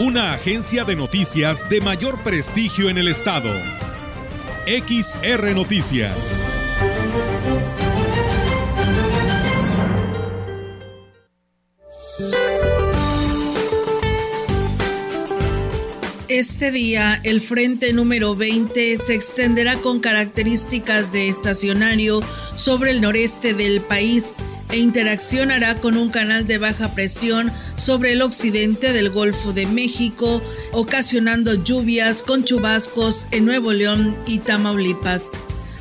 Una agencia de noticias de mayor prestigio en el estado. XR Noticias. Este día, el frente número 20 se extenderá con características de estacionario sobre el noreste del país e interaccionará con un canal de baja presión sobre el occidente del Golfo de México, ocasionando lluvias con chubascos en Nuevo León y Tamaulipas.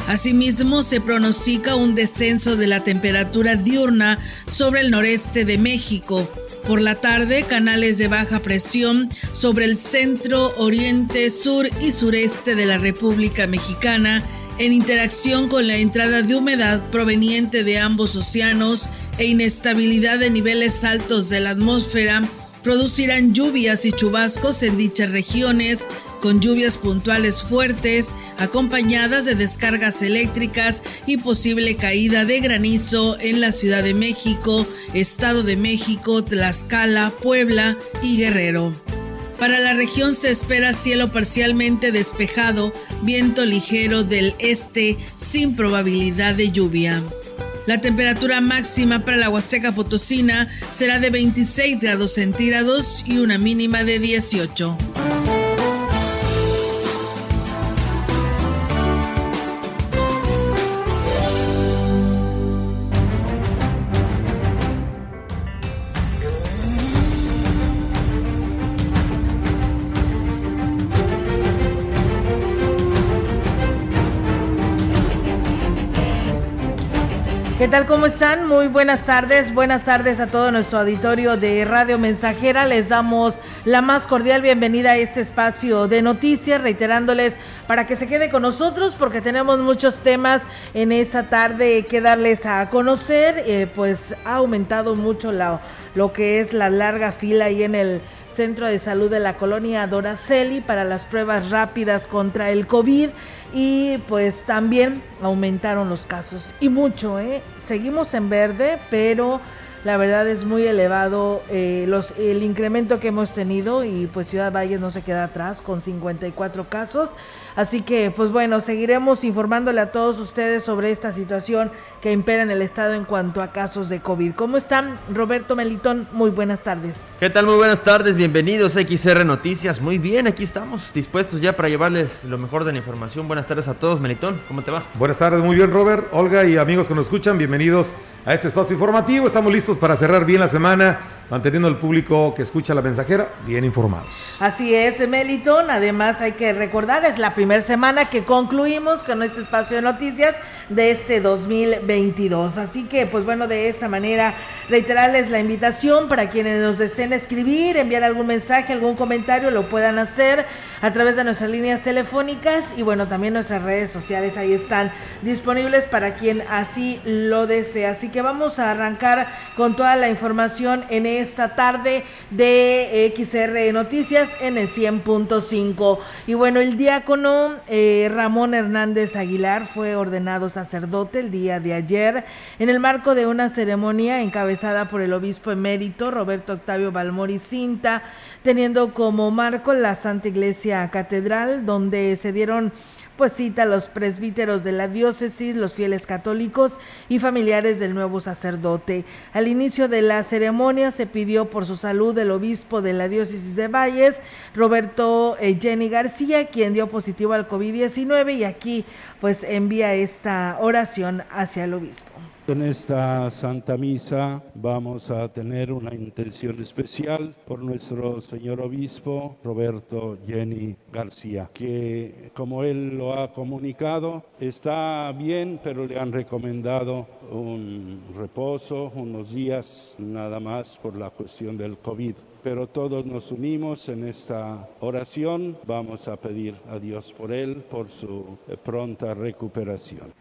Asimismo, se pronostica un descenso de la temperatura diurna sobre el noreste de México. Por la tarde, canales de baja presión sobre el centro, oriente, sur y sureste de la República Mexicana en interacción con la entrada de humedad proveniente de ambos océanos e inestabilidad de niveles altos de la atmósfera producirán lluvias y chubascos en dichas regiones, con lluvias puntuales fuertes, acompañadas de descargas eléctricas y posible caída de granizo en la Ciudad de México, Estado de México, Tlaxcala, Puebla y Guerrero. Para la región se espera cielo parcialmente despejado, viento ligero del este sin probabilidad de lluvia. La temperatura máxima para la Huasteca Potosina será de 26 grados centígrados y una mínima de 18. Tal? ¿Cómo están? Muy buenas tardes. Buenas tardes a todo nuestro auditorio de Radio Mensajera. Les damos la más cordial bienvenida a este espacio de noticias, reiterándoles para que se quede con nosotros porque tenemos muchos temas en esta tarde que darles a conocer. Eh, pues ha aumentado mucho la, lo que es la larga fila ahí en el Centro de Salud de la colonia Doraceli para las pruebas rápidas contra el COVID y pues también aumentaron los casos y mucho, ¿eh? Seguimos en verde, pero la verdad es muy elevado eh, los, el incremento que hemos tenido y pues Ciudad Valles no se queda atrás con 54 casos. Así que pues bueno, seguiremos informándole a todos ustedes sobre esta situación que impera en el estado en cuanto a casos de COVID. ¿Cómo están? Roberto Melitón, muy buenas tardes. ¿Qué tal? Muy buenas tardes, bienvenidos a XR Noticias. Muy bien, aquí estamos dispuestos ya para llevarles lo mejor de la información. Buenas tardes a todos, Melitón, ¿cómo te va? Buenas tardes, muy bien, Robert, Olga y amigos que nos escuchan, bienvenidos a este espacio informativo. Estamos listos para cerrar bien la semana manteniendo al público que escucha la mensajera bien informados. Así es, Meliton. Además, hay que recordar, es la primera semana que concluimos con este espacio de noticias de este 2022. Así que, pues bueno, de esta manera, reiterarles la invitación para quienes nos deseen escribir, enviar algún mensaje, algún comentario, lo puedan hacer a través de nuestras líneas telefónicas y bueno, también nuestras redes sociales ahí están disponibles para quien así lo desee. Así que vamos a arrancar con toda la información en esta tarde de XR Noticias en el 100.5. Y bueno, el diácono eh, Ramón Hernández Aguilar fue ordenado sacerdote el día de ayer en el marco de una ceremonia encabezada por el obispo emérito Roberto Octavio Balmori Cinta teniendo como marco la Santa Iglesia Catedral, donde se dieron pues cita a los presbíteros de la diócesis, los fieles católicos y familiares del nuevo sacerdote. Al inicio de la ceremonia se pidió por su salud el obispo de la diócesis de Valles, Roberto eh, Jenny García, quien dio positivo al COVID-19 y aquí pues envía esta oración hacia el obispo. En esta Santa Misa vamos a tener una intención especial por nuestro señor obispo Roberto Jenny García, que como él lo ha comunicado, está bien, pero le han recomendado un reposo, unos días nada más por la cuestión del COVID pero todos nos unimos en esta oración. Vamos a pedir a Dios por él, por su pronta recuperación.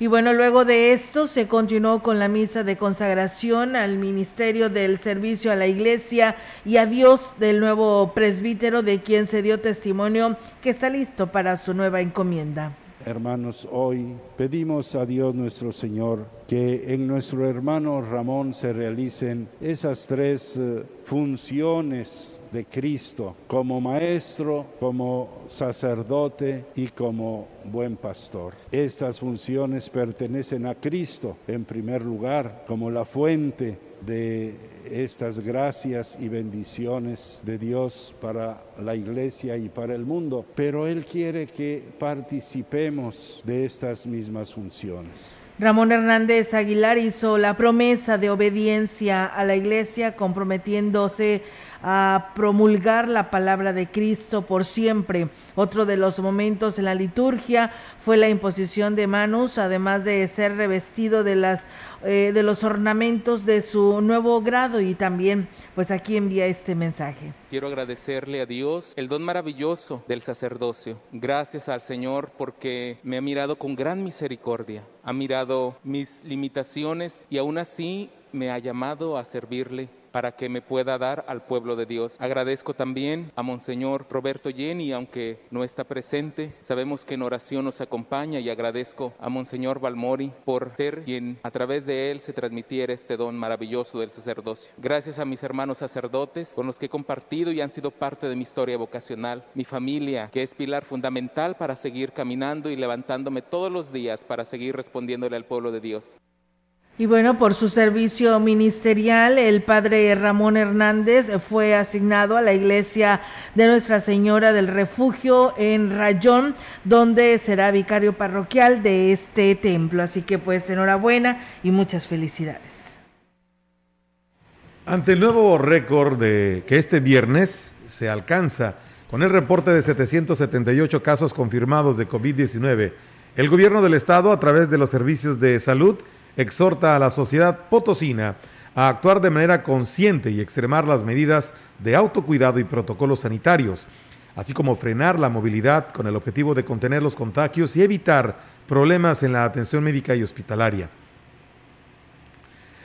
Y bueno, luego de esto se continuó con la misa de consagración al ministerio del servicio a la iglesia y a Dios del nuevo presbítero de quien se dio testimonio que está listo para su nueva encomienda. Hermanos, hoy pedimos a Dios nuestro Señor que en nuestro hermano Ramón se realicen esas tres eh, funciones de Cristo como maestro, como sacerdote y como buen pastor. Estas funciones pertenecen a Cristo en primer lugar como la fuente de estas gracias y bendiciones de Dios para la iglesia y para el mundo, pero Él quiere que participemos de estas mismas funciones. Ramón Hernández Aguilar hizo la promesa de obediencia a la iglesia comprometiéndose a promulgar la palabra de Cristo por siempre. Otro de los momentos en la liturgia fue la imposición de manos, además de ser revestido de las eh, de los ornamentos de su nuevo grado y también pues aquí envía este mensaje. Quiero agradecerle a Dios el don maravilloso del sacerdocio. Gracias al Señor porque me ha mirado con gran misericordia, ha mirado mis limitaciones y aún así me ha llamado a servirle para que me pueda dar al pueblo de Dios. Agradezco también a Monseñor Roberto Jenny, aunque no está presente, sabemos que en oración nos acompaña y agradezco a Monseñor Balmori por ser quien a través de él se transmitiera este don maravilloso del sacerdocio. Gracias a mis hermanos sacerdotes con los que he compartido y han sido parte de mi historia vocacional, mi familia, que es pilar fundamental para seguir caminando y levantándome todos los días para seguir respondiéndole al pueblo de Dios. Y bueno, por su servicio ministerial, el padre Ramón Hernández fue asignado a la iglesia de Nuestra Señora del Refugio en Rayón, donde será vicario parroquial de este templo. Así que pues enhorabuena y muchas felicidades. Ante el nuevo récord de que este viernes se alcanza con el reporte de 778 casos confirmados de COVID-19, el gobierno del estado a través de los servicios de salud exhorta a la sociedad potosina a actuar de manera consciente y extremar las medidas de autocuidado y protocolos sanitarios, así como frenar la movilidad con el objetivo de contener los contagios y evitar problemas en la atención médica y hospitalaria.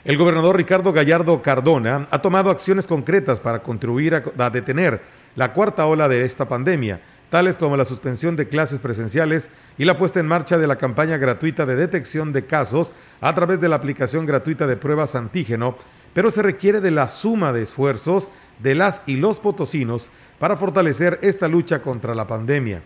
El gobernador Ricardo Gallardo Cardona ha tomado acciones concretas para contribuir a, detener la cuarta ola de esta pandemia, tales como la suspensión de clases presenciales y la puesta en marcha de la campaña gratuita de detección de casos a través de la aplicación gratuita de pruebas antígeno, pero se requiere de la suma de esfuerzos de las y los potosinos para fortalecer esta lucha contra la pandemia.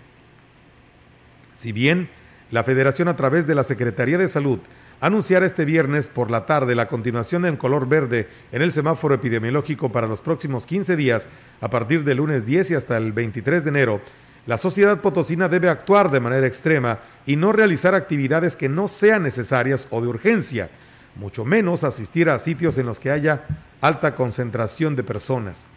Si bien la Federación a través de la Secretaría de Salud anunciará este viernes por la tarde la continuación en color verde en el semáforo epidemiológico para los próximos 15 días a partir del lunes 10 y hasta el 23 de enero, la sociedad potosina debe actuar de manera extrema y no realizar actividades que no sean necesarias o de urgencia, mucho menos asistir a sitios en los que haya alta concentración de personas.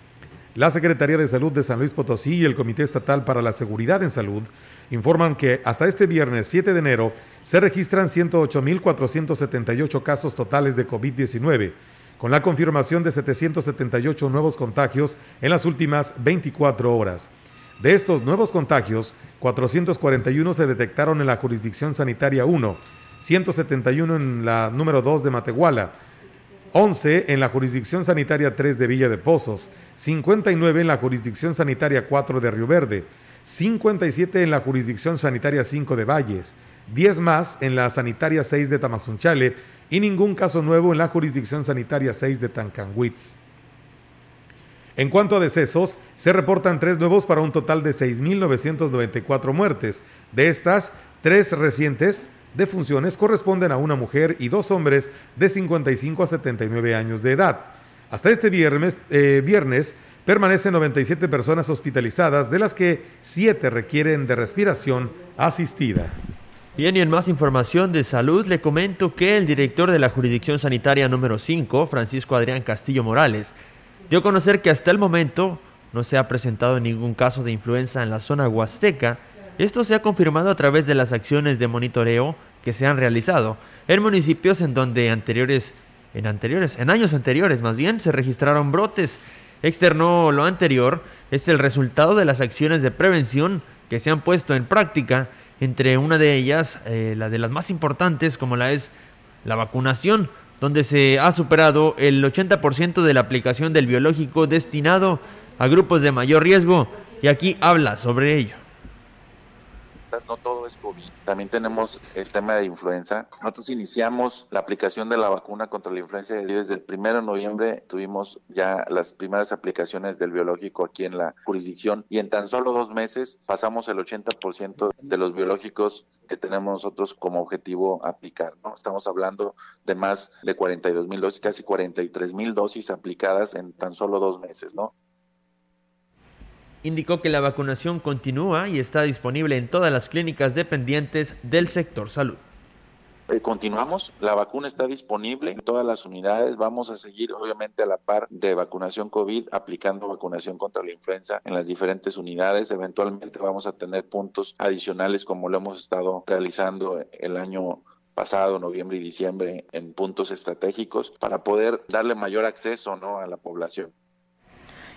La Secretaría de Salud de San Luis Potosí y el Comité Estatal para la Seguridad en Salud informan que hasta este viernes 7 de enero se registran 108.478 casos totales de COVID-19, con la confirmación de 778 nuevos contagios en las últimas 24 horas. De estos nuevos contagios, 441 se detectaron en la jurisdicción sanitaria 1, 171 en la número 2 de Matehuala, 11 en la jurisdicción sanitaria 3 de Villa de Pozos, 59 en la jurisdicción sanitaria 4 de Río Verde, 57 en la jurisdicción sanitaria 5 de Valles, 10 más en la sanitaria 6 de Tamazunchale y ningún caso nuevo en la jurisdicción sanitaria 6 de Tancanwitz. En cuanto a decesos, se reportan tres nuevos para un total de 6.994 muertes. De estas, tres recientes defunciones corresponden a una mujer y dos hombres de 55 a 79 años de edad. Hasta este viernes, eh, viernes permanecen 97 personas hospitalizadas, de las que 7 requieren de respiración asistida. Bien, y en más información de salud le comento que el director de la jurisdicción sanitaria número 5, Francisco Adrián Castillo Morales, dio a conocer que hasta el momento no se ha presentado ningún caso de influenza en la zona huasteca. Esto se ha confirmado a través de las acciones de monitoreo que se han realizado en municipios en donde anteriores, en anteriores, en años anteriores más bien, se registraron brotes. Externó lo anterior es el resultado de las acciones de prevención que se han puesto en práctica entre una de ellas, eh, la de las más importantes, como la es la vacunación, donde se ha superado el 80% de la aplicación del biológico destinado a grupos de mayor riesgo, y aquí habla sobre ello no todo es COVID. También tenemos el tema de influenza. Nosotros iniciamos la aplicación de la vacuna contra la influenza desde el primero de noviembre. Tuvimos ya las primeras aplicaciones del biológico aquí en la jurisdicción y en tan solo dos meses pasamos el 80% de los biológicos que tenemos nosotros como objetivo aplicar. ¿no? Estamos hablando de más de 42 mil dosis, casi 43 mil dosis aplicadas en tan solo dos meses, ¿no? Indicó que la vacunación continúa y está disponible en todas las clínicas dependientes del sector salud. Eh, continuamos, la vacuna está disponible en todas las unidades, vamos a seguir obviamente a la par de vacunación COVID, aplicando vacunación contra la influenza en las diferentes unidades, eventualmente vamos a tener puntos adicionales como lo hemos estado realizando el año pasado, noviembre y diciembre, en puntos estratégicos para poder darle mayor acceso ¿no? a la población.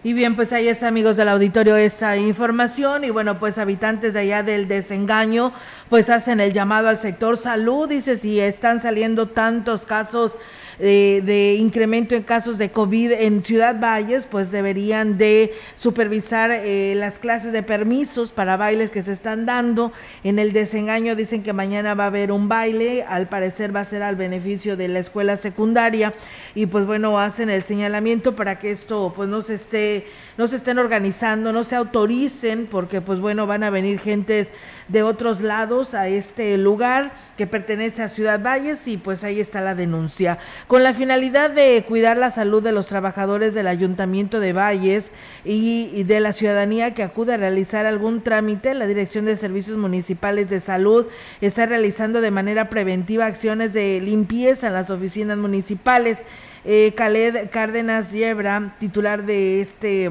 Y bien, pues ahí está, amigos del auditorio, esta información. Y bueno, pues habitantes de allá del desengaño, pues hacen el llamado al sector salud. Dice, si están saliendo tantos casos de, incremento en casos de COVID en Ciudad Valles, pues deberían de supervisar eh, las clases de permisos para bailes que se están dando. En el desengaño dicen que mañana va a haber un baile, al parecer va a ser al beneficio de la escuela secundaria y pues bueno, hacen el señalamiento para que esto pues no se esté, no se estén organizando, no se autoricen, porque pues bueno, van a venir gentes de otros lados a este lugar que pertenece a Ciudad Valles y pues ahí está la denuncia. Con la finalidad de cuidar la salud de los trabajadores del Ayuntamiento de Valles y, de la ciudadanía que acude a realizar algún trámite, la Dirección de Servicios Municipales de Salud está realizando de manera preventiva acciones de limpieza en las oficinas municipales. Eh, Cárdenas Yebra, titular de este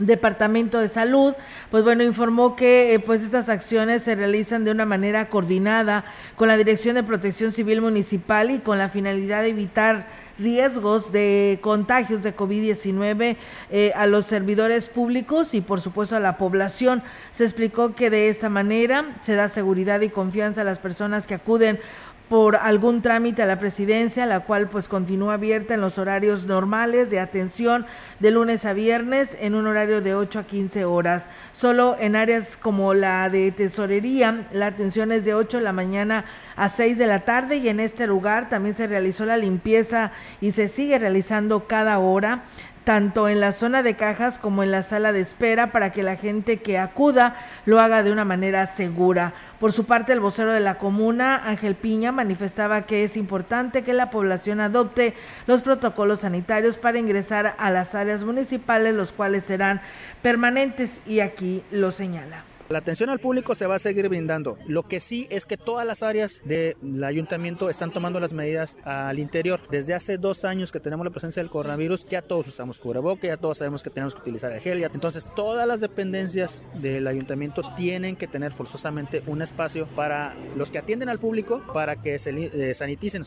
Departamento de Salud, pues bueno, informó que eh, pues estas acciones se realizan de una manera coordinada con la Dirección de Protección Civil Municipal y con la finalidad de evitar riesgos de contagios de COVID-19 eh, a los servidores públicos y por supuesto a la población. Se explicó que de esa manera se da seguridad y confianza a las personas que acuden por algún trámite a la presidencia, la cual pues continúa abierta en los horarios normales de atención de lunes a viernes en un horario de 8 a 15 horas. Solo en áreas como la de tesorería, la atención es de 8 de la mañana a 6 de la tarde y en este lugar también se realizó la limpieza y se sigue realizando cada hora tanto en la zona de cajas como en la sala de espera para que la gente que acuda lo haga de una manera segura. Por su parte, el vocero de la comuna, Ángel Piña, manifestaba que es importante que la población adopte los protocolos sanitarios para ingresar a las áreas municipales, los cuales serán permanentes y aquí lo señala. La atención al público se va a seguir brindando. Lo que sí es que todas las áreas del ayuntamiento están tomando las medidas al interior. Desde hace dos años que tenemos la presencia del coronavirus, ya todos usamos cubreboca, ya todos sabemos que tenemos que utilizar el gel. Entonces, todas las dependencias del ayuntamiento tienen que tener forzosamente un espacio para los que atienden al público para que se eh, saniticen.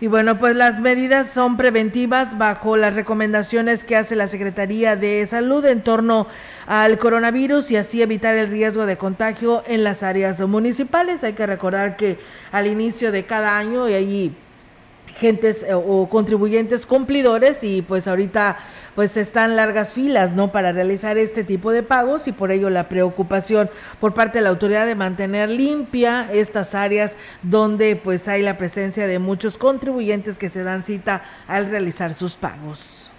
Y bueno, pues las medidas son preventivas bajo las recomendaciones que hace la Secretaría de Salud en torno al coronavirus y así evitar el riesgo de contagio en las áreas municipales. Hay que recordar que al inicio de cada año y allí gentes eh, o contribuyentes cumplidores y pues ahorita pues están largas filas, ¿no? Para realizar este tipo de pagos y por ello la preocupación por parte de la autoridad de mantener limpia estas áreas donde pues hay la presencia de muchos contribuyentes que se dan cita al realizar sus pagos.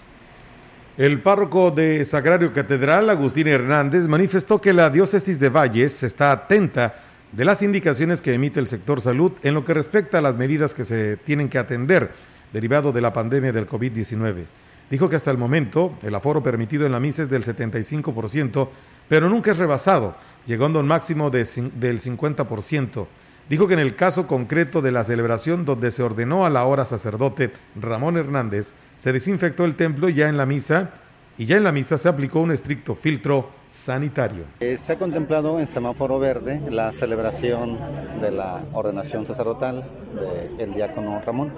El párroco de Sagrario Catedral, Agustín Hernández, manifestó que la diócesis de Valles está atenta de las indicaciones que emite el sector salud en lo que respecta a las medidas que se tienen que atender derivado de la pandemia del COVID-19. Dijo que hasta el momento el aforo permitido en la misa es del 75%, pero nunca es rebasado, llegando a un máximo de, del 50%. Dijo que en el caso concreto de la celebración donde se ordenó a la hora sacerdote Ramón Hernández, se desinfectó el templo ya en la misa y ya en la misa se aplicó un estricto filtro sanitario. Eh, se ha contemplado en semáforo verde la celebración de la ordenación sacerdotal del diácono Ramón.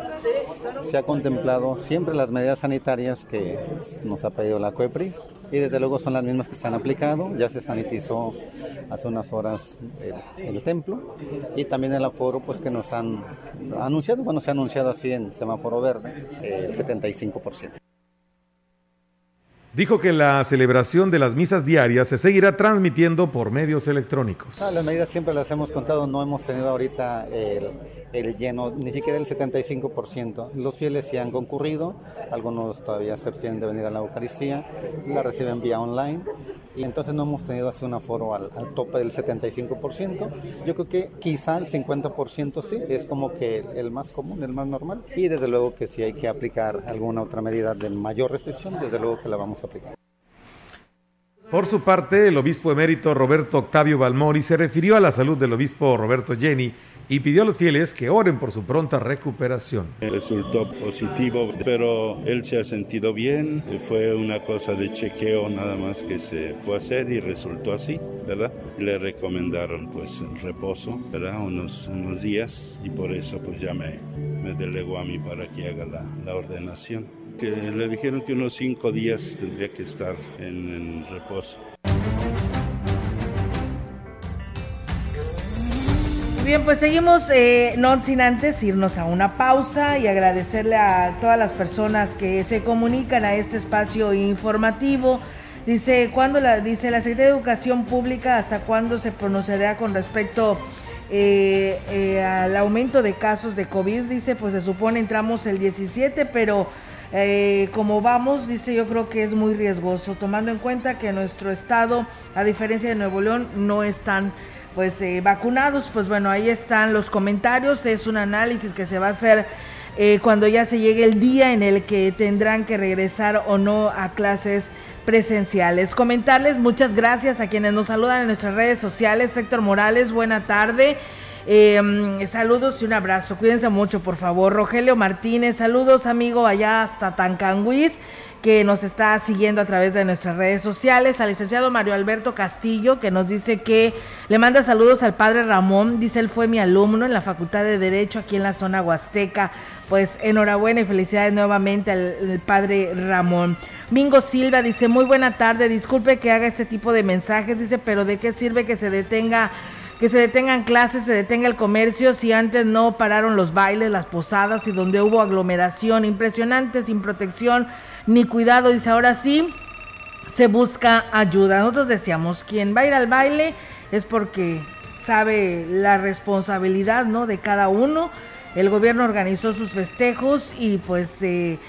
Se ha contemplado siempre las medidas sanitarias que nos ha pedido la COEPRIS y desde luego son las mismas que se han aplicado. Ya se sanitizó hace unas horas el, templo y también el aforo pues que nos han anunciado, bueno, se ha anunciado así en semáforo verde, el 75%. Dijo que la celebración de las misas diarias se seguirá transmitiendo por medios electrónicos. las medidas siempre las hemos contado, no hemos tenido ahorita el, el lleno, ni siquiera el 75%. Los fieles sí han concurrido, algunos todavía se abstienen de venir a la Eucaristía, la reciben vía online y entonces no hemos tenido así un aforo al, tope del 75%. Yo creo que quizá el 50% sí, es como que el más común, el más normal. Y desde luego que si hay que aplicar alguna otra medida de mayor restricción, desde luego que la vamos a aplicar. Por su parte, el obispo emérito Roberto Octavio Balmori se refirió a la salud del obispo Roberto Jenny y pidió a los fieles que oren por su pronta recuperación. Resultó positivo, pero él se ha sentido bien. Fue una cosa de chequeo nada más que se fue a hacer y resultó así, ¿verdad? Le recomendaron pues reposo, ¿verdad? Unos, unos días y por eso pues ya me, me delegó a mí para que haga la, la ordenación. Que le dijeron que unos cinco días tendría que estar en, en reposo. Bien, pues seguimos, eh, no sin antes irnos a una pausa y agradecerle a todas las personas que se comunican a este espacio informativo. Dice, ¿cuándo la, dice la Secretaría de Educación Pública hasta cuándo se pronunciará con respecto eh, eh, al aumento de casos de COVID? Dice, pues se supone entramos el 17, pero como vamos, dice, yo creo que es muy riesgoso, tomando en cuenta que nuestro estado, a diferencia de Nuevo León, no están pues eh, vacunados, pues bueno, ahí están los comentarios, es un análisis que se va a hacer eh, cuando ya se llegue el día en el que tendrán que regresar o no a clases presenciales. Comentarles muchas gracias a quienes nos saludan en nuestras redes sociales. Héctor Morales, buena tarde. Em, saludos y un abrazo. Cuídense mucho, por favor. Rogelio Martínez, saludos, amigo, allá hasta Tancanguis que nos está siguiendo a través de nuestras redes sociales, al licenciado Mario Alberto Castillo, que nos dice que le manda saludos al padre Ramón, dice él fue mi alumno en la Facultad de Derecho aquí en la zona huasteca. Pues enhorabuena y felicidades nuevamente al, padre Ramón. Mingo Silva dice, muy buena tarde, disculpe que haga este tipo de mensajes, dice, pero ¿de qué sirve que se detenga que se detengan clases, se detenga el comercio, si antes no pararon los bailes, las posadas y donde hubo aglomeración impresionante, sin protección ni cuidado. Dice, ahora sí, se busca ayuda. Nosotros decíamos, quien va a ir al baile es porque sabe la responsabilidad, ¿no? De cada uno. El gobierno organizó sus festejos y pues eh,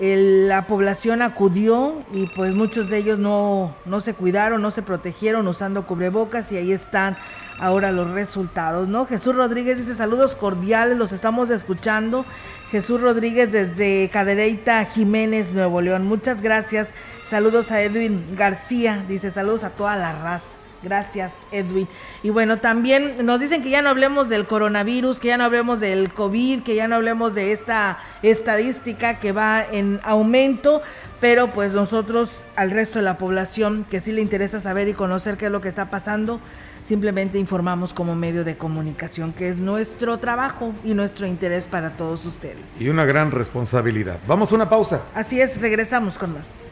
la población acudió y pues muchos de ellos no, no se cuidaron, no se protegieron usando cubrebocas y ahí están ahora los resultados, ¿no? Jesús Rodríguez dice saludos cordiales, los estamos escuchando. Jesús Rodríguez desde Cadereyta, Jiménez, Nuevo León. Muchas gracias. Saludos a Edwin García, dice saludos a toda la raza. Gracias, Edwin. Y bueno, también nos dicen que ya no hablemos del coronavirus, que ya no hablemos del COVID, que ya no hablemos de esta estadística que va en aumento, pero pues nosotros, al resto de la población que sí le interesa saber y conocer qué es lo que está pasando, simplemente informamos como medio de comunicación, que es nuestro trabajo y nuestro interés para todos ustedes. Y una gran responsabilidad. Vamos a una pausa. Así es, regresamos con más.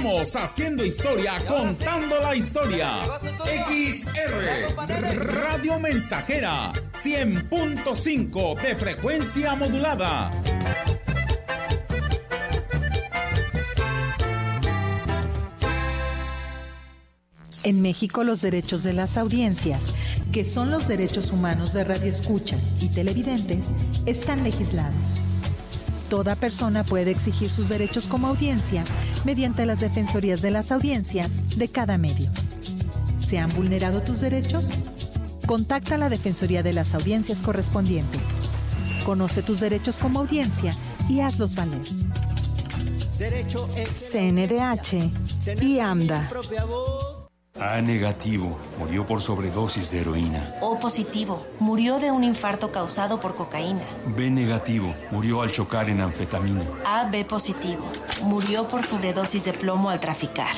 Estamos haciendo historia, contando la historia. XR Radio Mensajera 100.5 de frecuencia modulada. En México los derechos de las audiencias, que son los derechos humanos de radioescuchas y televidentes, están legislados Toda persona puede exigir sus derechos como audiencia mediante las defensorías de las audiencias de cada medio. ¿Se han vulnerado tus derechos? Contacta a la Defensoría de las Audiencias correspondiente. Conoce tus derechos como audiencia y hazlos valer. CNDH y AMDA. A negativo, murió por sobredosis de heroína. O positivo, murió de un infarto causado por cocaína. B negativo, murió al chocar en anfetamina. AB positivo, murió por sobredosis de plomo al traficar.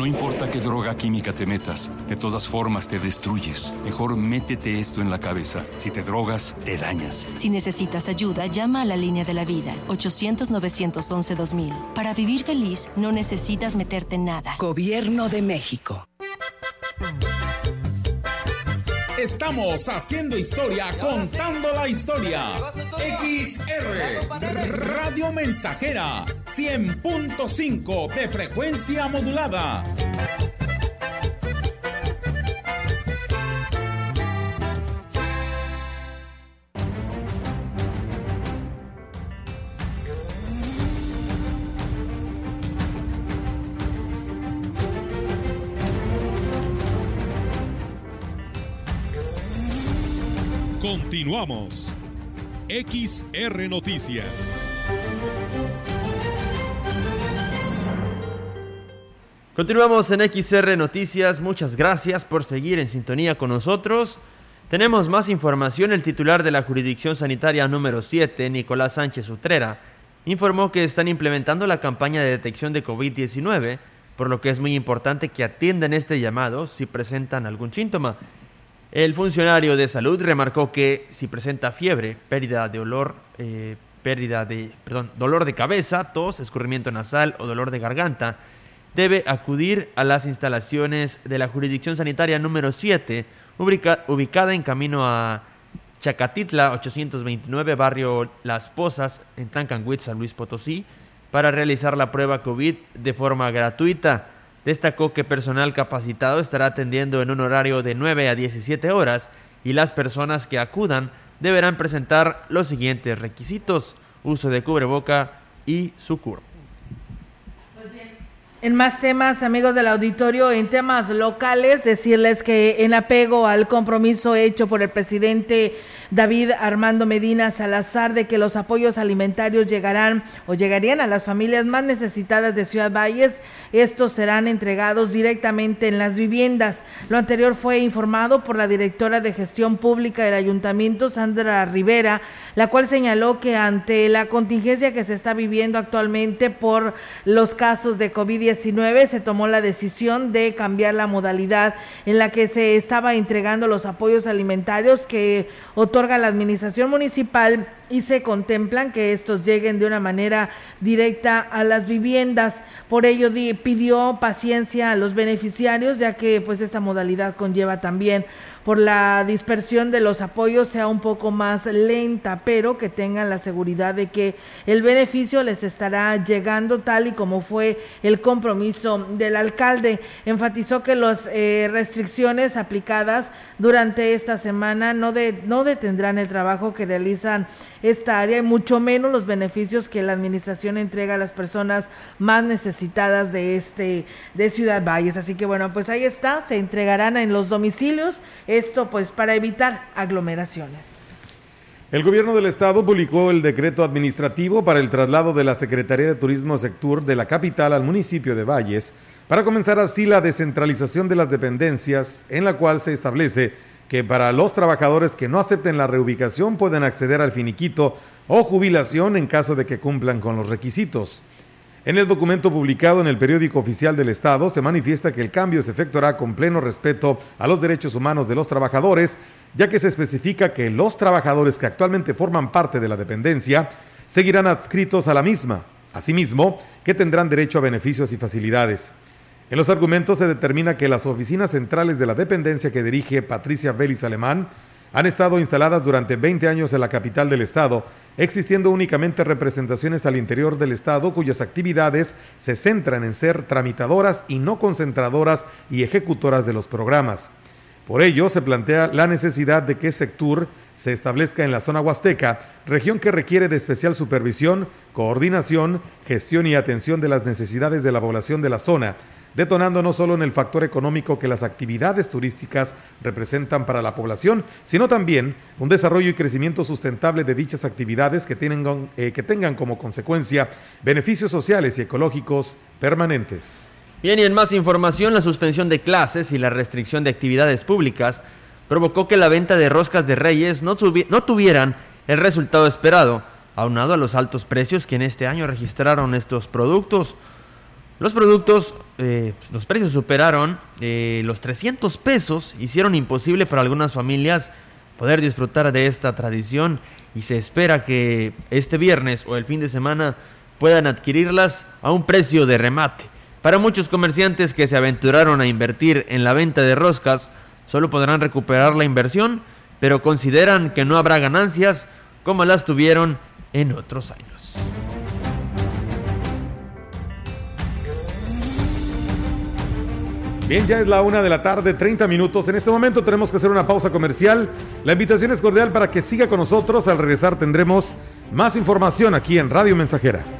No importa qué droga química te metas, de todas formas te destruyes. Mejor métete esto en la cabeza. Si te drogas, te dañas. Si necesitas ayuda, llama a la línea de la vida, 800-911-2000. Para vivir feliz, no necesitas meterte en nada. Gobierno de México. Estamos haciendo historia, contando la historia. XR Radio Mensajera 100.5 de frecuencia modulada. Continuamos. XR Noticias. Continuamos en XR Noticias. Muchas gracias por seguir en sintonía con nosotros. Tenemos más información. El titular de la Jurisdicción Sanitaria número 7, Nicolás Sánchez Utrera, informó que están implementando la campaña de detección de COVID-19, por lo que es muy importante que atiendan este llamado si presentan algún síntoma. El funcionario de salud remarcó que si presenta fiebre, pérdida de olor, eh, pérdida de, perdón, dolor de cabeza, tos, escurrimiento nasal o dolor de garganta, debe acudir a las instalaciones de la jurisdicción sanitaria número 7, ubicada en camino a Chacatitla 829, barrio Las Pozas, en Tancanguit, San Luis Potosí, para realizar la prueba COVID de forma gratuita. Destacó que personal capacitado estará atendiendo en un horario de 9 a 17 horas y las personas que acudan deberán presentar los siguientes requisitos, uso de cubreboca y su. En más temas, amigos del auditorio, en temas locales, decirles que en apego al compromiso hecho por el presidente David Armando Medina Salazar de que los apoyos alimentarios llegarán o llegarían a las familias más necesitadas de Ciudad Valles, estos serán entregados directamente en las viviendas. Lo anterior fue informado por la directora de gestión pública del ayuntamiento, Sandra Rivera, la cual señaló que ante la contingencia que se está viviendo actualmente por los casos de COVID-19, se tomó la decisión de cambiar la modalidad en la que se estaba entregando los apoyos alimentarios que otorga la administración municipal y se contemplan que estos lleguen de una manera directa a las viviendas. Por ello pidió paciencia a los beneficiarios, ya que pues esta modalidad conlleva también por la dispersión de los apoyos sea un poco más lenta, pero que tengan la seguridad de que el beneficio les estará llegando tal y como fue el compromiso del alcalde. Enfatizó que las eh, restricciones aplicadas durante esta semana no, de, no detendrán el trabajo que realizan esta área y mucho menos los beneficios que la administración entrega a las personas más necesitadas de este de Ciudad Valles. Así que bueno, pues ahí está, se entregarán en los domicilios, esto pues para evitar aglomeraciones. El gobierno del estado publicó el decreto administrativo para el traslado de la Secretaría de Turismo Sector de la capital al municipio de Valles, para comenzar así la descentralización de las dependencias, en la cual se establece que para los trabajadores que no acepten la reubicación pueden acceder al finiquito o jubilación en caso de que cumplan con los requisitos. En el documento publicado en el periódico oficial del Estado se manifiesta que el cambio se efectuará con pleno respeto a los derechos humanos de los trabajadores, ya que se especifica que los trabajadores que actualmente forman parte de la dependencia seguirán adscritos a la misma, asimismo que tendrán derecho a beneficios y facilidades. En los argumentos se determina que las oficinas centrales de la dependencia que dirige Patricia Vélez Alemán han estado instaladas durante 20 años en la capital del estado, existiendo únicamente representaciones al interior del Estado cuyas actividades se centran en ser tramitadoras y no concentradoras y ejecutoras de los programas. Por ello, se plantea la necesidad de que Sectur se establezca en la zona huasteca, región que requiere de especial supervisión, coordinación, gestión y atención de las necesidades de la población de la zona, detonando no solo en el factor económico que las actividades turísticas representan para la población, sino también un desarrollo y crecimiento sustentable de dichas actividades que, tengan, eh, que tengan como consecuencia beneficios sociales y ecológicos permanentes. Bien, y en más información, la suspensión de clases y la restricción de actividades públicas provocó que la venta de roscas de reyes no, no tuvieran el resultado esperado, aunado a los altos precios que en este año registraron estos productos. Los productos, eh, pues, los precios superaron eh, los 300 pesos, hicieron imposible para algunas familias poder disfrutar de esta tradición y se espera que este viernes o el fin de semana puedan adquirirlas a un precio de remate. Para muchos comerciantes que se aventuraron a invertir en la venta de roscas, solo podrán recuperar la inversión, pero consideran que no habrá ganancias como las tuvieron en otros años. Bien, ya es la una de la tarde, 30 minutos. En este momento tenemos que hacer una pausa comercial. La invitación es cordial para que siga con nosotros. Al regresar tendremos más información aquí en Radio Mensajera.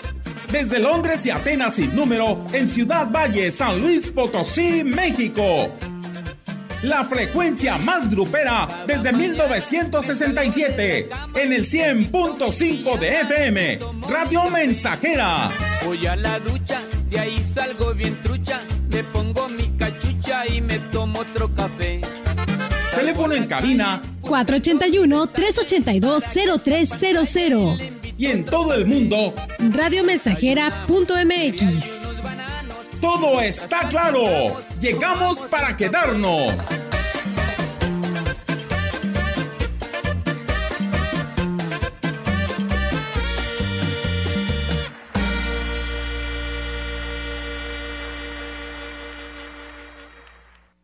desde Londres y Atenas sin número, en Ciudad Valle, San Luis Potosí, México. La frecuencia más grupera desde 1967, en el 100.5 de FM, Radio Mensajera. Voy a la ducha, de ahí salgo bien trucha, me pongo mi cachucha y me tomo otro café. Teléfono en cabina 481-382-0300 y en todo el mundo radiomensajera.mx. Todo está claro. Llegamos para quedarnos.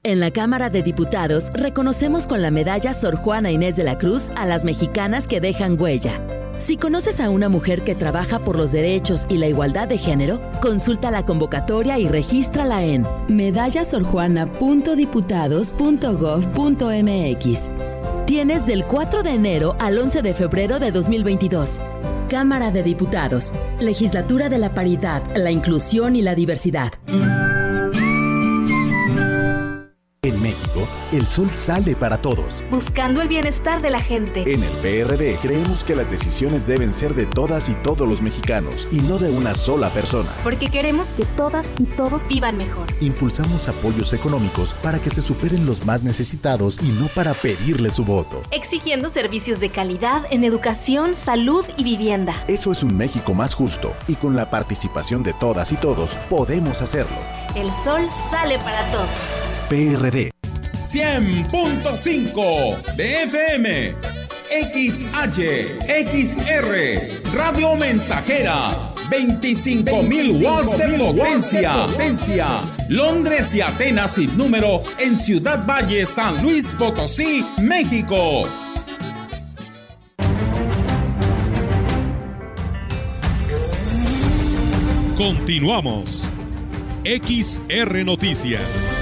En la Cámara de Diputados reconocemos con la medalla Sor Juana Inés de la Cruz a las mexicanas que dejan huella si conoces a una mujer que trabaja por los derechos y la igualdad de género, consulta la convocatoria y regístrala en medallasorjuana.diputados.gov.mx. Tienes del 4 de enero al 11 de febrero de 2022. Cámara de Diputados, Legislatura de la Paridad, la Inclusión y la Diversidad. En México, el sol sale para todos. Buscando el bienestar de la gente. En el PRD creemos que las decisiones deben ser de todas y todos los mexicanos y no de una sola persona. Porque queremos que todas y todos vivan mejor. Impulsamos apoyos económicos para que se superen los más necesitados y no para pedirle su voto. Exigiendo servicios de calidad en educación, salud y vivienda. Eso es un México más justo y con la participación de todas y todos podemos hacerlo. El sol sale para todos. PRD. 100.5 de FM. XH, XR, Radio Mensajera. 25.000 watts de potencia. potencia. Londres y Atenas sin número en Ciudad Valle, San Luis Potosí, México. Continuamos. XR Noticias.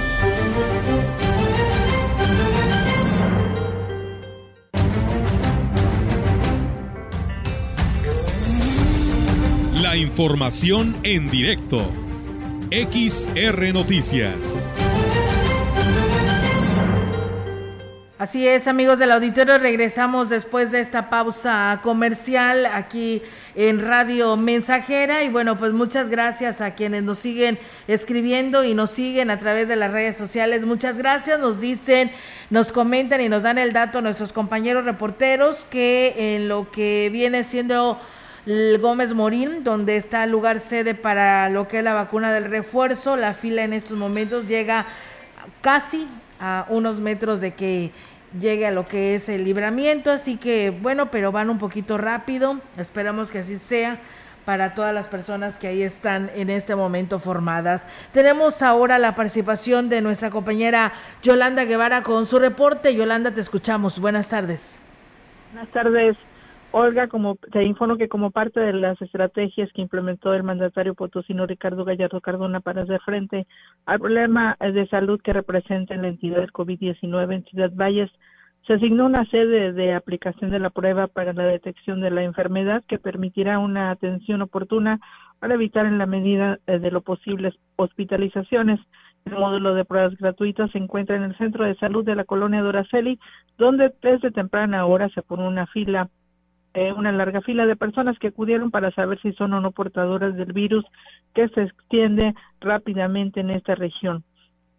La información en directo. XR Noticias. Así es, amigos del auditorio, regresamos después de esta pausa comercial aquí en Radio Mensajera y bueno, pues muchas gracias a quienes nos siguen escribiendo y nos siguen a través de las redes sociales. Muchas gracias, nos dicen, nos comentan y nos dan el dato nuestros compañeros reporteros que en lo que viene siendo el Gómez Morín, donde está el lugar sede para lo que es la vacuna del refuerzo, la fila en estos momentos llega casi a unos metros de que llegue a lo que es el libramiento, así que bueno, pero van un poquito rápido, esperamos que así sea para todas las personas que ahí están en este momento formadas. Tenemos ahora la participación de nuestra compañera Yolanda Guevara con su reporte. Yolanda, te escuchamos. Buenas tardes. Buenas tardes. Olga, como te informo que como parte de las estrategias que implementó el mandatario potosino Ricardo Gallardo Cardona para hacer frente al problema de salud que representa la entidad del COVID-19 en Ciudad Valles, se asignó una sede de aplicación de la prueba para la detección de la enfermedad que permitirá una atención oportuna para evitar en la medida eh, de lo posible hospitalizaciones. El módulo de pruebas gratuitas se encuentra en el centro de salud de la colonia Doraceli, donde desde temprana hora se pone una fila eh, una larga fila de personas que acudieron para saber si son o no portadoras del virus que se extiende rápidamente en esta región.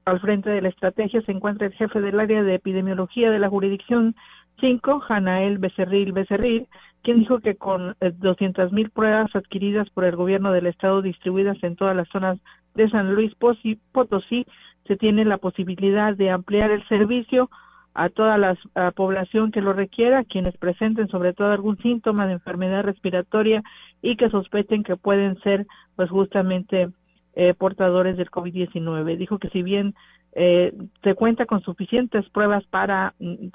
Al frente de la estrategia se encuentra el jefe del área de epidemiología de la jurisdicción 5, Janael Becerril Becerril, quien dijo que con 200.000 mil pruebas adquiridas por el gobierno del estado distribuidas en todas las zonas de San Luis Potosí, se tiene la posibilidad de ampliar el servicio a toda la población que lo requiera, quienes presenten sobre todo algún síntoma de enfermedad respiratoria y que sospechen que pueden ser pues justamente eh, portadores del COVID-19. Dijo que si bien eh, se cuenta con suficientes pruebas para, mm,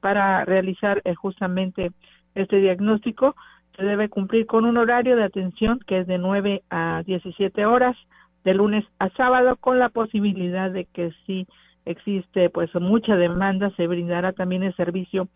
para realizar eh, justamente este diagnóstico, se debe cumplir con un horario de atención que es de 9 a 17 horas, de lunes a sábado, con la posibilidad de que si existe pues mucha demanda, se brindará también el servicio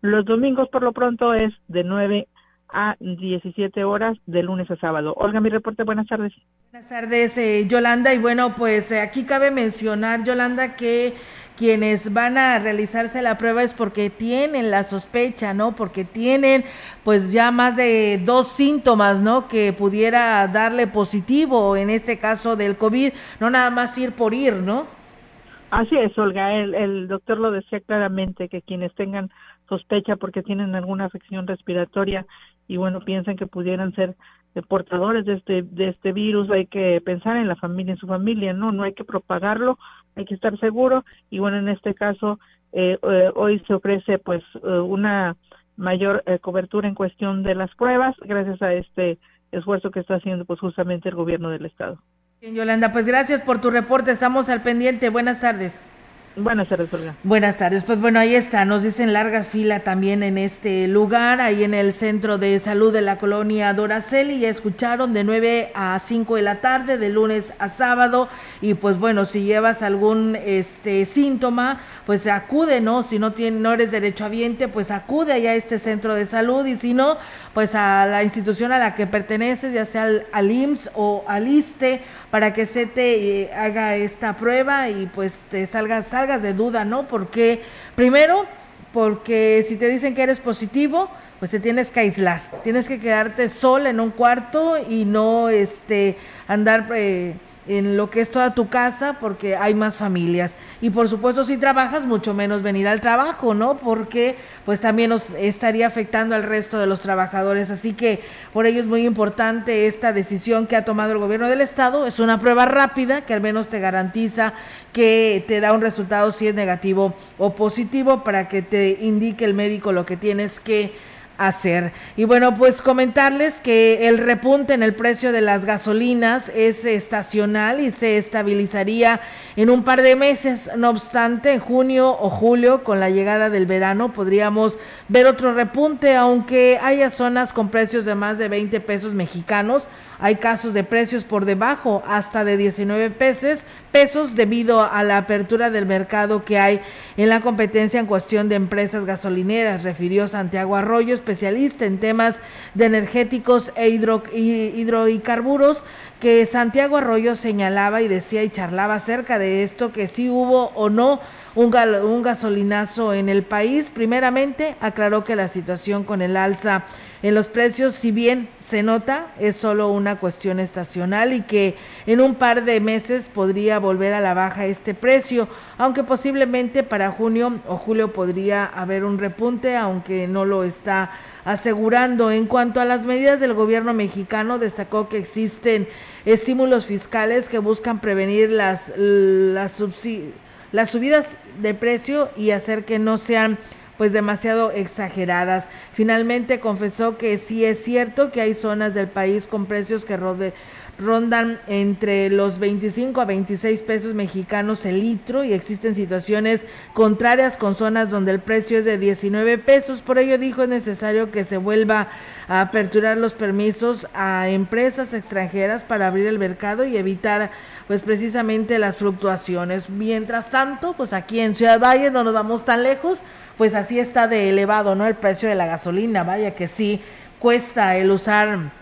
los domingos por lo pronto es de 9 a 17 horas de lunes a sábado. Olga, mi reporte, buenas tardes. Buenas tardes, eh, Yolanda. Y bueno, pues eh, aquí cabe mencionar, Yolanda, que quienes van a realizarse la prueba es porque tienen la sospecha, ¿no? Porque tienen pues ya más de dos síntomas, ¿no? Que pudiera darle positivo en este caso del COVID, no nada más ir por ir, ¿no? Así es, Olga. El, el doctor lo decía claramente que quienes tengan sospecha porque tienen alguna afección respiratoria y bueno, piensan que pudieran ser eh, portadores de este de este virus, hay que pensar en la familia, en su familia, no, no hay que propagarlo, hay que estar seguro y bueno, en este caso eh, eh, hoy se ofrece pues una mayor cobertura en cuestión de las pruebas gracias a este esfuerzo que está haciendo pues justamente el gobierno del estado. Bien, Yolanda, pues gracias por tu reporte. Estamos al pendiente. Buenas tardes. Buenas tardes, Olga. Buenas tardes. Pues bueno, ahí está. Nos dicen larga fila también en este lugar, ahí en el centro de salud de la colonia Doraceli. Ya escucharon de 9 a 5 de la tarde, de lunes a sábado. Y pues bueno, si llevas algún este síntoma, pues acude, ¿no? Si no, tiene, no eres derechohabiente, pues acude allá a este centro de salud. Y si no, pues a la institución a la que perteneces, ya sea al, IMSS o al ISTE, para que se te eh, haga esta prueba y pues te salgas, salgas de duda, ¿no? Porque, primero, porque si te dicen que eres positivo, pues te tienes que aislar, tienes que quedarte sola en un cuarto y no este andar eh, en lo que es toda tu casa porque hay más familias. Y por supuesto si trabajas, mucho menos venir al trabajo, ¿no? Porque pues también nos estaría afectando al resto de los trabajadores. Así que por ello es muy importante esta decisión que ha tomado el gobierno del estado. Es una prueba rápida que al menos te garantiza que te da un resultado si es negativo o positivo para que te indique el médico lo que tienes que hacer. Y bueno, pues comentarles que el repunte en el precio de las gasolinas es estacional y se estabilizaría en un par de meses. No obstante, en junio o julio, con la llegada del verano, podríamos ver otro repunte, aunque haya zonas con precios de más de 20 pesos mexicanos hay casos de precios por debajo hasta de 19 pesos, pesos debido a la apertura del mercado que hay en la competencia en cuestión de empresas gasolineras, refirió Santiago Arroyo, especialista en temas de energéticos e hidro, hidrocarburos, que Santiago Arroyo señalaba y decía y charlaba acerca de esto, que si hubo o no un, gasolinazo en el país. Primeramente, aclaró que la situación con el alza en los precios, si bien se nota, es solo una cuestión estacional y que en un par de meses podría volver a la baja este precio, aunque posiblemente para junio o julio podría haber un repunte, aunque no lo está asegurando. En cuanto a las medidas del gobierno mexicano, destacó que existen estímulos fiscales que buscan prevenir las, las, las subidas de precio y hacer que no sean pues demasiado exageradas. Finalmente confesó que sí es cierto que hay zonas del país con precios que rondan entre los 25 a 26 pesos mexicanos el litro y existen situaciones contrarias con zonas donde el precio es de 19 pesos. Por ello dijo es necesario que se vuelva a aperturar los permisos a empresas extranjeras para abrir el mercado y evitar pues precisamente las fluctuaciones. Mientras tanto, pues aquí en Ciudad Valle no nos vamos tan lejos, pues así está de elevado, ¿no? El precio de la gasolina, vaya que sí cuesta el usar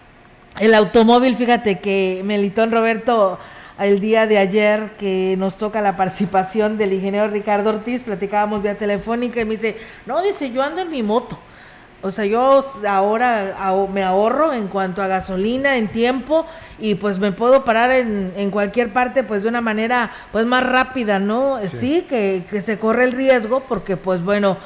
el automóvil. Fíjate que Melitón Roberto el día de ayer que nos toca la participación del ingeniero Ricardo Ortiz, platicábamos vía telefónica y me dice, no, dice, yo ando en mi moto. O sea, yo ahora me ahorro en cuanto a gasolina, en tiempo, y pues me puedo parar en, en cualquier parte, pues de una manera pues más rápida, ¿no? Sí, que, que, se corre el riesgo, porque pues bueno,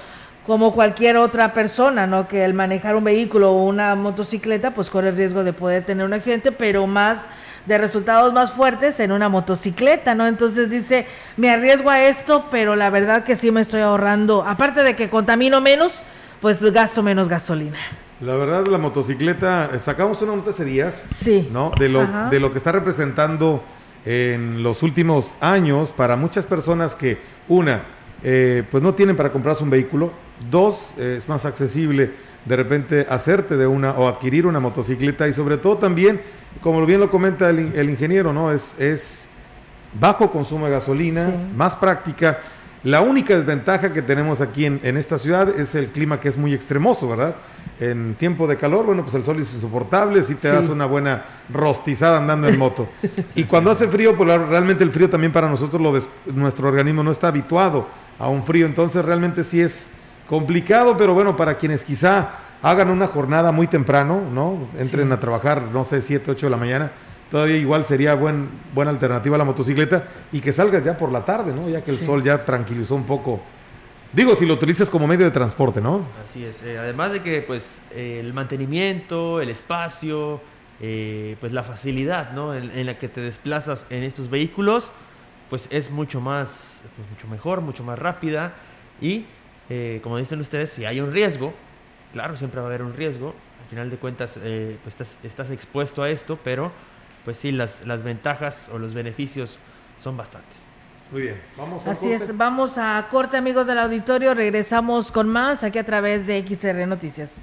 como cualquier otra persona, ¿no? Que el manejar un vehículo o una motocicleta, pues corre el riesgo de poder tener un accidente, pero más de resultados más fuertes en una motocicleta, ¿no? Entonces dice, me arriesgo a esto, pero la verdad que sí me estoy ahorrando, aparte de que contamino menos, pues gasto menos gasolina. La verdad, la motocicleta, sacamos una nota hace días, sí. ¿no? De lo, de lo que está representando en los últimos años para muchas personas que, una, eh, pues no tienen para comprarse un vehículo, dos, es más accesible de repente hacerte de una o adquirir una motocicleta y sobre todo también, como bien lo comenta el, ingeniero, ¿no? Es, es bajo consumo de gasolina, más práctica la única desventaja que tenemos aquí en, esta ciudad es el clima que es muy extremoso, ¿verdad? En tiempo de calor, bueno, pues el sol es insoportable, si te das una buena rostizada andando en moto. y cuando hace frío, pues realmente el frío también para nosotros, lo nuestro organismo no está habituado a un frío, entonces realmente sí es complicado, pero bueno, para quienes quizá hagan una jornada muy temprano, ¿no? Entren a trabajar, no sé, 7, 8 de la mañana, todavía igual sería buen, buena alternativa a la motocicleta y que salgas ya por la tarde, ¿no? Ya que el sol ya tranquilizó un poco. Digo, si lo utilizas como medio de transporte, ¿no? Así es. Eh, además de que, pues, el mantenimiento, el espacio, eh, pues la facilidad, ¿no? En, la que te desplazas en estos vehículos, pues es mucho más, pues, mucho mejor, mucho más rápida y, eh, como dicen ustedes, si hay un riesgo, claro, siempre va a haber un riesgo. Al final de cuentas, pues estás, estás expuesto a esto, pero pues sí, las, las ventajas o los beneficios son bastantes. Muy bien, vamos a Así es, vamos a corte amigos del auditorio, regresamos con más aquí a través de XR Noticias.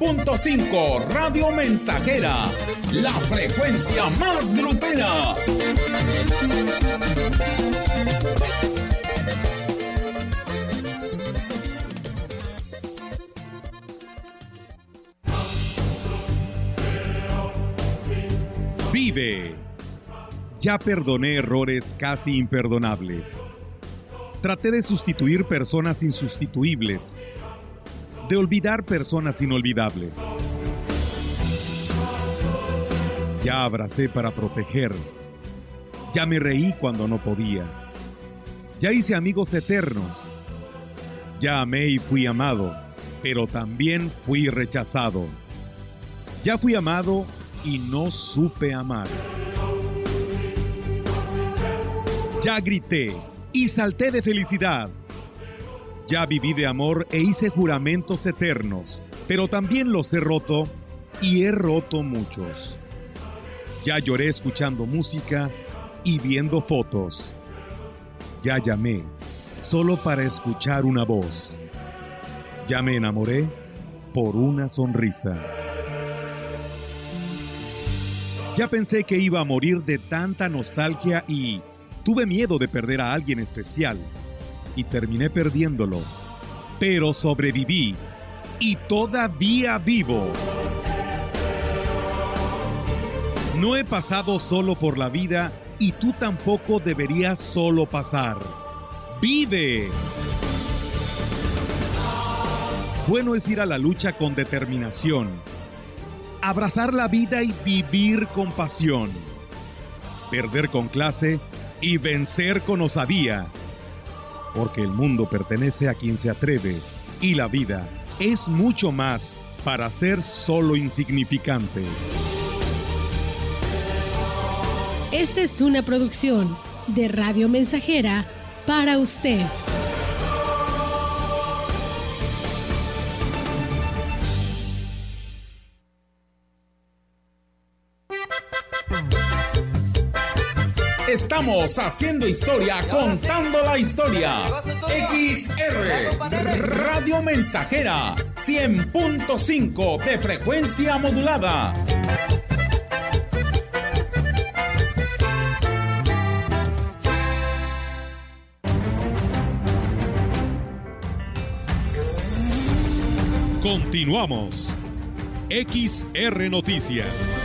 100.5 Radio Mensajera, la frecuencia más grupera. Vive. Ya perdoné errores casi imperdonables. Traté de sustituir personas insustituibles de olvidar personas inolvidables. Ya abracé para proteger. Ya me reí cuando no podía. Ya hice amigos eternos. Ya amé y fui amado, pero también fui rechazado. Ya fui amado y no supe amar. Ya grité y salté de felicidad Ya viví de amor e hice juramentos eternos, pero también los he roto y he roto muchos. Ya lloré escuchando música y viendo fotos. Ya llamé solo para escuchar una voz. Ya me enamoré por una sonrisa. Ya pensé que iba a morir de tanta nostalgia y tuve miedo de perder a alguien especial y terminé perdiéndolo. Pero sobreviví y todavía vivo. No he pasado solo por la vida y tú tampoco deberías solo pasar. ¡Vive! Bueno es ir a la lucha con determinación, abrazar la vida y vivir con pasión, perder con clase y vencer con osadía porque el mundo pertenece a quien se atreve y la vida es mucho más para ser solo insignificante. Esta es una producción de Radio Mensajera para usted. Haciendo historia, contando la historia. XR Radio Mensajera 100.5 de frecuencia modulada. Continuamos. XR Noticias.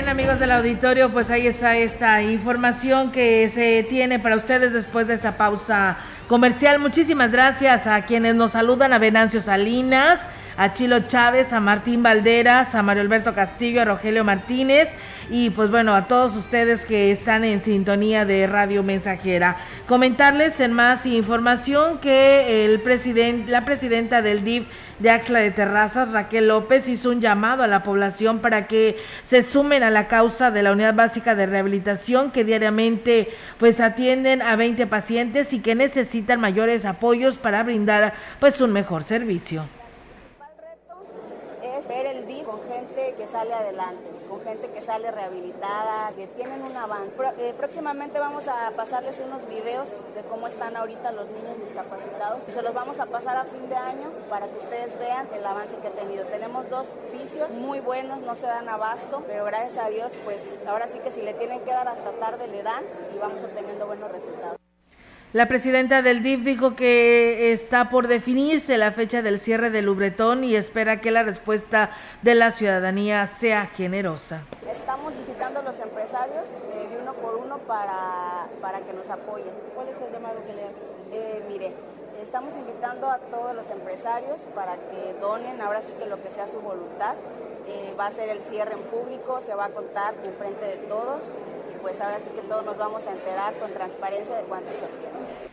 Del auditorio, pues ahí está esta información que se tiene para ustedes después de esta pausa comercial. Muchísimas gracias a quienes nos saludan, a Venancio Salinas, a Chilo Chávez, a Martín Valderas, a Mario Alberto Castillo, a Rogelio Martínez y pues bueno, a todos ustedes que están en sintonía de Radio Mensajera. Comentarles en más información que el presidente, la presidenta del DIF de Axla de Terrazas, Raquel López, hizo un llamado a la población para que se sumen a la causa de la unidad básica de rehabilitación que diariamente pues atienden a 20 pacientes y que necesitan mayores apoyos para brindar pues un mejor servicio. Es ver el DIF con gente que sale adelante gente que sale rehabilitada, que tienen un avance. Eh, próximamente vamos a pasarles unos videos de cómo están ahorita los niños discapacitados se los vamos a pasar a fin de año para que ustedes vean el avance que ha tenido. Tenemos dos oficios muy buenos, no se dan abasto, pero gracias a Dios, pues ahora sí que si le tienen que dar hasta tarde le dan y vamos obteniendo buenos resultados. La presidenta del DIF dijo que está por definirse la fecha del cierre del Lubretón y espera que la respuesta de la ciudadanía sea generosa. Estamos visitando a los empresarios eh, de uno por uno para, para, que nos apoyen. ¿Cuál es el llamado que le hacen? Eh, mire, estamos invitando a todos los empresarios para que donen, ahora sí que lo que sea su voluntad. Eh, va a ser el cierre en público, se va a contar en frente de todos pues ahora sí que todos nos vamos a enterar con transparencia de cuánto se obtiene.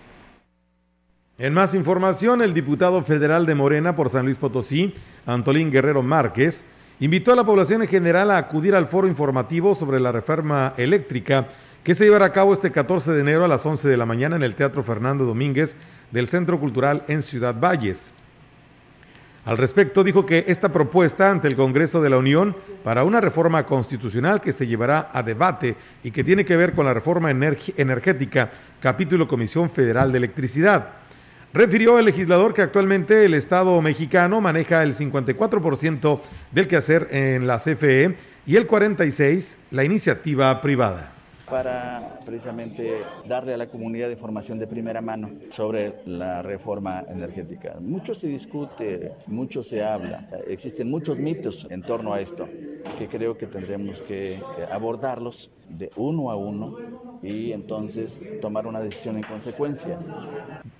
En más información, el diputado federal de Morena por San Luis Potosí, Antolín Guerrero Márquez, invitó a la población en general a acudir al foro informativo sobre la reforma eléctrica que se llevará a cabo este 14 de enero a las 11 de la mañana en el Teatro Fernando Domínguez del Centro Cultural en Ciudad Valles. Al respecto, dijo que esta propuesta ante el Congreso de la Unión para una reforma constitucional que se llevará a debate y que tiene que ver con la reforma energética, capítulo Comisión Federal de Electricidad. Refirió el legislador que actualmente el Estado mexicano maneja el 54% del quehacer en la CFE y el 46% la iniciativa privada para precisamente darle a la comunidad información de primera mano sobre la reforma energética. Mucho se discute, mucho se habla, existen muchos mitos en torno a esto que creo que tendremos que abordarlos de uno a uno y entonces tomar una decisión en consecuencia.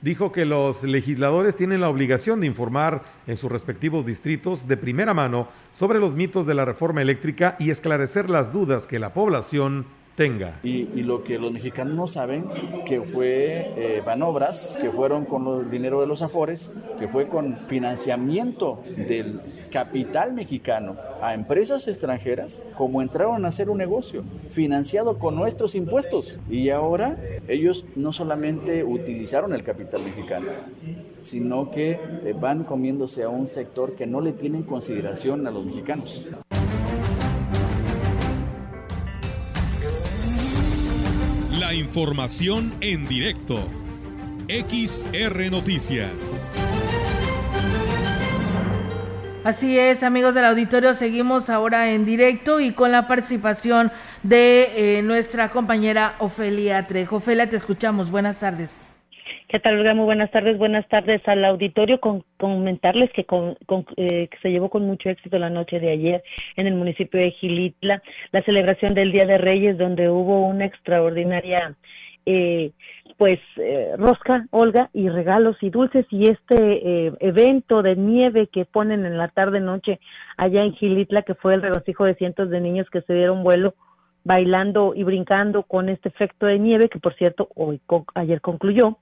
Dijo que los legisladores tienen la obligación de informar en sus respectivos distritos de primera mano sobre los mitos de la reforma eléctrica y esclarecer las dudas que la población Y, lo que los mexicanos no saben, que fue eh, que fueron con el dinero de los afores, que fue con financiamiento del capital mexicano a empresas extranjeras, como entraron a hacer un negocio financiado con nuestros impuestos. Y ahora ellos no solamente utilizaron el capital mexicano, sino que eh, van comiéndose a un sector que no le tienen consideración a los mexicanos. Información en directo. XR Noticias. Así es, amigos del auditorio, seguimos ahora en directo y con la participación de eh, nuestra compañera Ofelia Trejo. Ofelia, te escuchamos. Buenas tardes. ¿Qué tal, Olga? Muy buenas tardes. Buenas tardes al auditorio. Con, comentarles que, eh, que se llevó con mucho éxito la noche de ayer en el municipio de Gilitla la celebración del Día de Reyes, donde hubo una extraordinaria eh, pues eh, rosca, Olga, y regalos y dulces y este evento de nieve que ponen en la tarde noche allá en Gilitla, que fue el regocijo de cientos de niños que se dieron vuelo bailando y brincando con este efecto de nieve que por cierto hoy ayer concluyó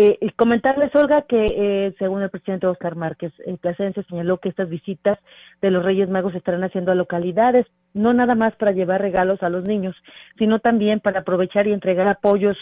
eh, y comentarles, Olga, que eh, según el presidente Oscar Márquez el Plasencia señaló que estas visitas de los Reyes Magos se estarán haciendo a localidades, no nada más para llevar regalos a los niños, sino también para aprovechar y entregar apoyos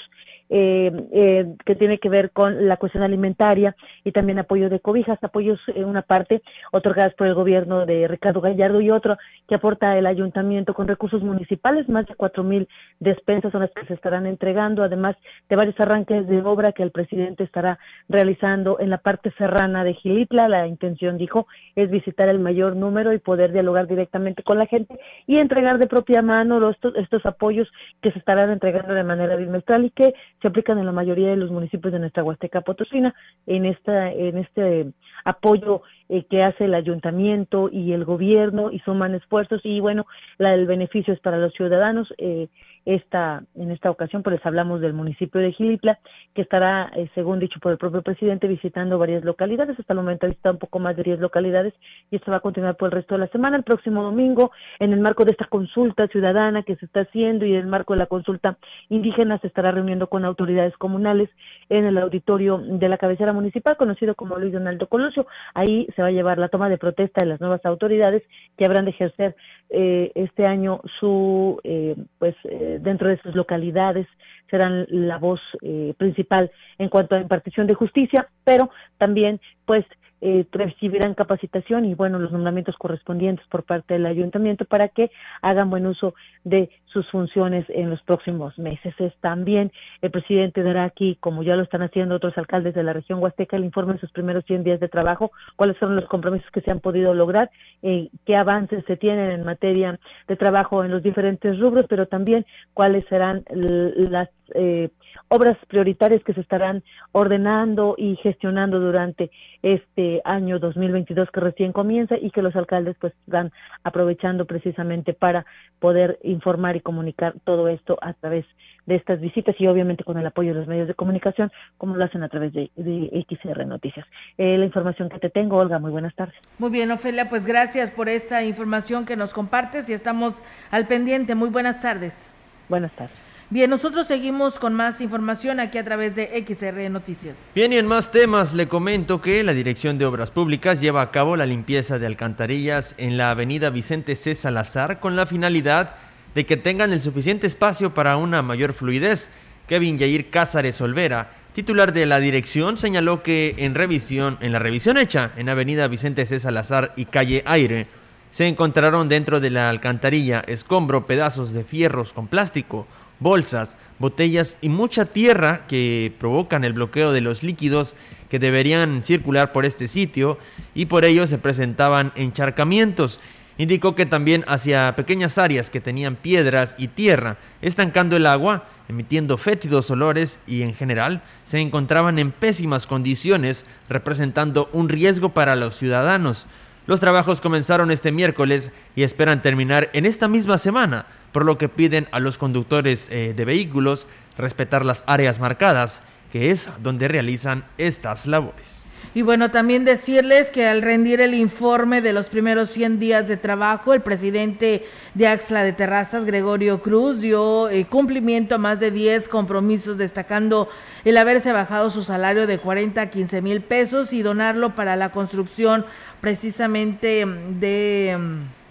eh, eh, que tiene que ver con la cuestión alimentaria y también apoyo de cobijas, apoyos en una parte otorgadas por el gobierno de Ricardo Gallardo y otro que aporta el ayuntamiento con recursos municipales, más de cuatro mil despensas son las que se estarán entregando, además de varios arranques de obra que el presidente estará realizando en la parte serrana de Gilitla. La intención, dijo, es visitar el mayor número y poder dialogar directamente con la gente y entregar de propia mano estos, estos apoyos que se estarán entregando de manera bimestral y que se aplican en la mayoría de los municipios de nuestra Huasteca Potosina en esta en este apoyo eh, que hace el ayuntamiento y el gobierno y suman esfuerzos y bueno la, el beneficio es para los ciudadanos eh, esta, en esta ocasión pues les hablamos del municipio de Gilitla, que estará, eh, según dicho por el propio presidente, visitando varias localidades. Hasta el momento ha visitado un poco más de 10 localidades y esto va a continuar por el resto de la semana. El próximo domingo, en el marco de esta consulta ciudadana que se está haciendo y en el marco de la consulta indígena, se estará reuniendo con autoridades comunales en el auditorio de la cabecera municipal, conocido como Luis Donaldo Colosio. Ahí se va a llevar la toma de protesta de las nuevas autoridades que habrán de ejercer eh, este año su, eh, pues, dentro de sus localidades serán la voz eh, principal en cuanto a impartición de justicia, pero también pues eh, recibirán capacitación y bueno los nombramientos correspondientes por parte del ayuntamiento para que hagan buen uso de sus funciones en los próximos meses. Es también el presidente dará aquí, como ya lo están haciendo otros alcaldes de la región Huasteca, el informe de sus primeros 100 días de trabajo, cuáles son los compromisos que se han podido lograr, eh, qué avances se tienen en materia de trabajo en los diferentes rubros, pero también cuáles serán las eh, obras prioritarias que se estarán ordenando y gestionando durante este año 2022 que recién comienza y que los alcaldes pues van aprovechando precisamente para poder informar y comunicar todo esto a través de estas visitas y obviamente con el apoyo de los medios de comunicación como lo hacen a través de, XR Noticias. Eh, la información que te tengo, Olga, muy buenas tardes. Muy bien, Ofelia, pues gracias por esta información que nos compartes y estamos al pendiente. Muy buenas tardes. Buenas tardes. Bien, nosotros seguimos con más información aquí a través de XR Noticias. Bien, y en más temas le comento que la Dirección de Obras Públicas lleva a cabo la limpieza de alcantarillas en la avenida Vicente C. Salazar con la finalidad de que tengan el suficiente espacio para una mayor fluidez. Kevin Yair Cázares Olvera, titular de la dirección, señaló que en revisión, en la revisión hecha en avenida Vicente C. Salazar y calle Aire, se encontraron dentro de la alcantarilla escombro, pedazos de fierros con plástico, bolsas, botellas y mucha tierra que provocan el bloqueo de los líquidos que deberían circular por este sitio y por ello se presentaban encharcamientos. Indicó que también hacia pequeñas áreas que tenían piedras y tierra, estancando el agua, emitiendo fétidos olores y en general se encontraban en pésimas condiciones, representando un riesgo para los ciudadanos. Los trabajos comenzaron este miércoles y esperan terminar en esta misma semana, por lo que piden a los conductores eh, de vehículos respetar las áreas marcadas, que es donde realizan estas labores. Y bueno, también decirles que al rendir el informe de los primeros 100 días de trabajo, el presidente de Axla de Terrazas, Gregorio Cruz, dio eh, cumplimiento a más de 10 compromisos, destacando el haberse bajado su salario de 40 a 15 mil pesos y donarlo para la construcción precisamente de mm,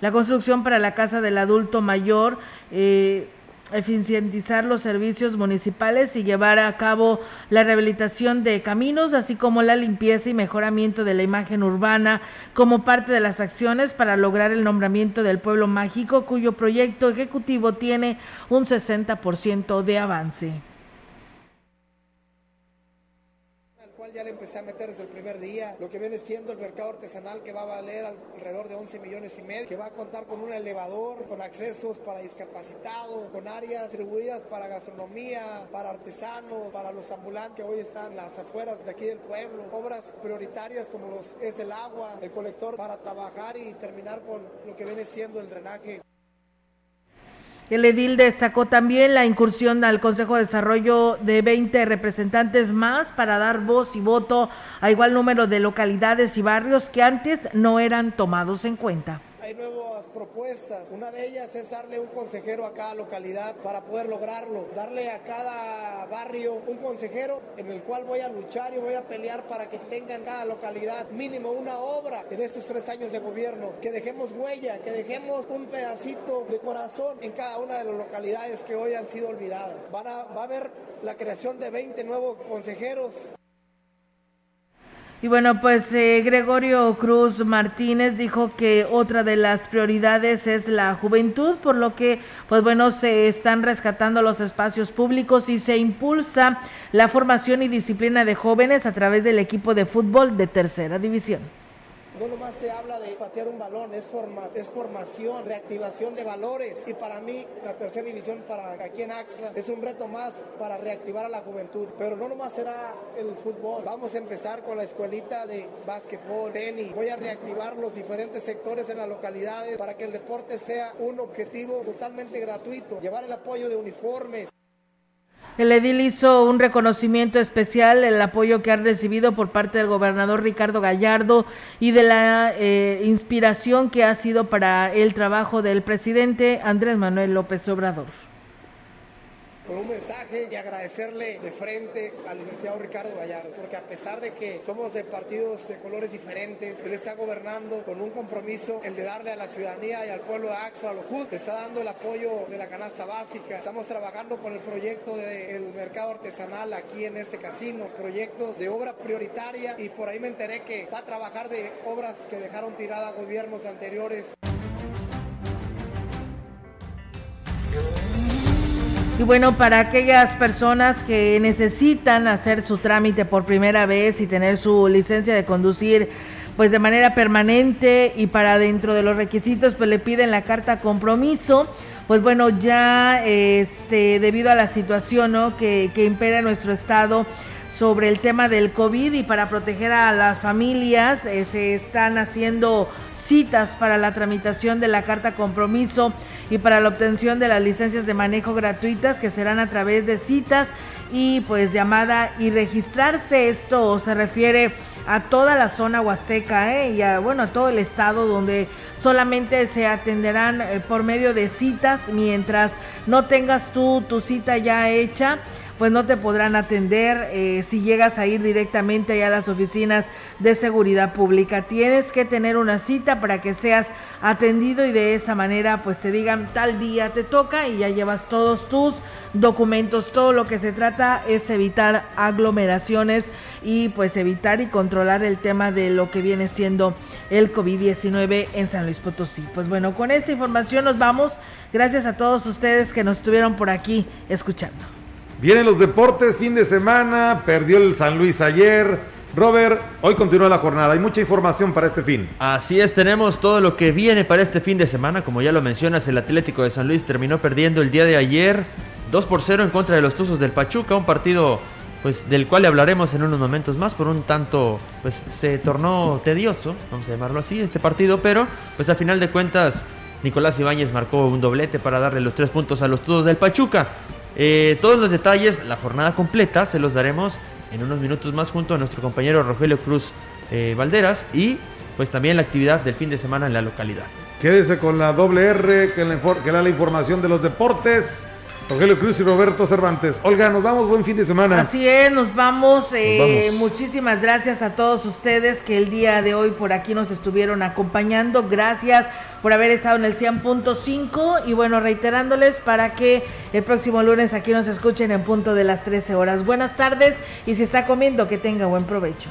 la construcción para la casa del adulto mayor. Eh, eficientizar los servicios municipales y llevar a cabo la rehabilitación de caminos, así como la limpieza y mejoramiento de la imagen urbana como parte de las acciones para lograr el nombramiento del pueblo mágico, cuyo proyecto ejecutivo tiene un 60% de avance. Ya le empecé a meter desde el primer día, lo que viene siendo el mercado artesanal que va a valer alrededor de 11 millones y medio, que va a contar con un elevador, con accesos para discapacitados, con áreas distribuidas para gastronomía, para artesanos, para los ambulantes que hoy están las afueras de aquí del pueblo, obras prioritarias como los, es el agua, el colector para trabajar y terminar con lo que viene siendo el drenaje. El edil destacó también la incursión al Consejo de Desarrollo de 20 representantes más para dar voz y voto a igual número de localidades y barrios que antes no eran tomados en cuenta hay nuevas propuestas. Una de ellas es darle un consejero a cada localidad para poder lograrlo. Darle a cada barrio un consejero en el cual voy a luchar y voy a pelear para que tenga en cada localidad mínimo una obra en estos tres años de gobierno. Que dejemos huella, que dejemos un pedacito de corazón en cada una de las localidades que hoy han sido olvidadas. va a haber la creación de 20 nuevos consejeros y bueno, pues eh, Gregorio Cruz Martínez dijo que otra de las prioridades es la juventud, por lo que, pues bueno, se están rescatando los espacios públicos y se impulsa la formación y disciplina de jóvenes a través del equipo de fútbol de tercera división no nomás te habla de patear un balón, es formación, reactivación de valores. Y para mí, la tercera división para aquí en Axla es un reto más para reactivar a la juventud. Pero no nomás será el fútbol. Vamos a empezar con la escuelita de básquetbol, tenis. Voy a reactivar los diferentes sectores en las localidades para que el deporte sea un objetivo totalmente gratuito. Llevar el apoyo de uniformes, el edil hizo un reconocimiento especial, el apoyo que ha recibido por parte del gobernador Ricardo Gallardo y de la eh, inspiración que ha sido para el trabajo del presidente Andrés Manuel López Obrador con un mensaje y agradecerle de frente al licenciado Ricardo Gallardo, porque a pesar de que somos de partidos de colores diferentes, él está gobernando con un compromiso, el de darle a la ciudadanía y al pueblo de Axla lo justo, está dando el apoyo de la canasta básica, estamos trabajando con el proyecto del mercado artesanal aquí en este casino, proyectos de obra prioritaria y por ahí me enteré que va a trabajar de obras que dejaron tirada gobiernos anteriores. Y bueno, para aquellas personas que necesitan hacer su trámite por primera vez y tener su licencia de conducir pues de manera permanente y para dentro de los requisitos pues le piden la carta compromiso pues bueno ya este debido a la situación ¿no? que, impera en nuestro estado sobre el tema del COVID y para proteger a las familias eh, se están haciendo citas para la tramitación de la carta compromiso y para la obtención de las licencias de manejo gratuitas que serán a través de citas y pues llamada y registrarse. Esto se refiere a toda la zona huasteca ¿eh? y a, bueno, a todo el estado donde solamente se atenderán eh, por medio de citas mientras no tengas tú tu cita ya hecha pues no te podrán atender eh, si llegas a ir directamente allá a las oficinas de seguridad pública. Tienes que tener una cita para que seas atendido y de esa manera pues te digan tal día te toca y ya llevas todos tus documentos. Todo lo que se trata es evitar aglomeraciones y pues evitar y controlar el tema de lo que viene siendo el COVID-19 en San Luis Potosí. Pues bueno, con esta información nos vamos. Gracias a todos ustedes que nos estuvieron por aquí escuchando. Vienen los deportes, fin de semana, perdió el San Luis ayer. Robert, hoy continúa la jornada, hay mucha información para este fin. Así es, tenemos todo lo que viene para este fin de semana. Como ya lo mencionas, el Atlético de San Luis terminó perdiendo el día de ayer 2 por 0 en contra de los Tuzos del Pachuca, un partido pues del cual le hablaremos en unos momentos más, por un tanto pues se tornó tedioso, vamos a llamarlo así, este partido, pero pues a final de cuentas Nicolás Ibáñez marcó un doblete para darle los tres puntos a los Tuzos del Pachuca. Eh, todos los detalles, la jornada completa, se los daremos en unos minutos más junto a nuestro compañero Rogelio Cruz eh, Valderas y pues también la actividad del fin de semana en la localidad. Quédese con la doble R que, que da la información de los deportes. Rogelio Cruz y Roberto Cervantes. Olga, nos vamos, buen fin de semana. Así es, nos vamos. Eh, muchísimas gracias a todos ustedes que el día de hoy por aquí nos estuvieron acompañando. Gracias por haber estado en el 100.5 y bueno, reiterándoles para que el próximo lunes aquí nos escuchen en punto de las 13 horas. Buenas tardes y si está comiendo, que tenga buen provecho.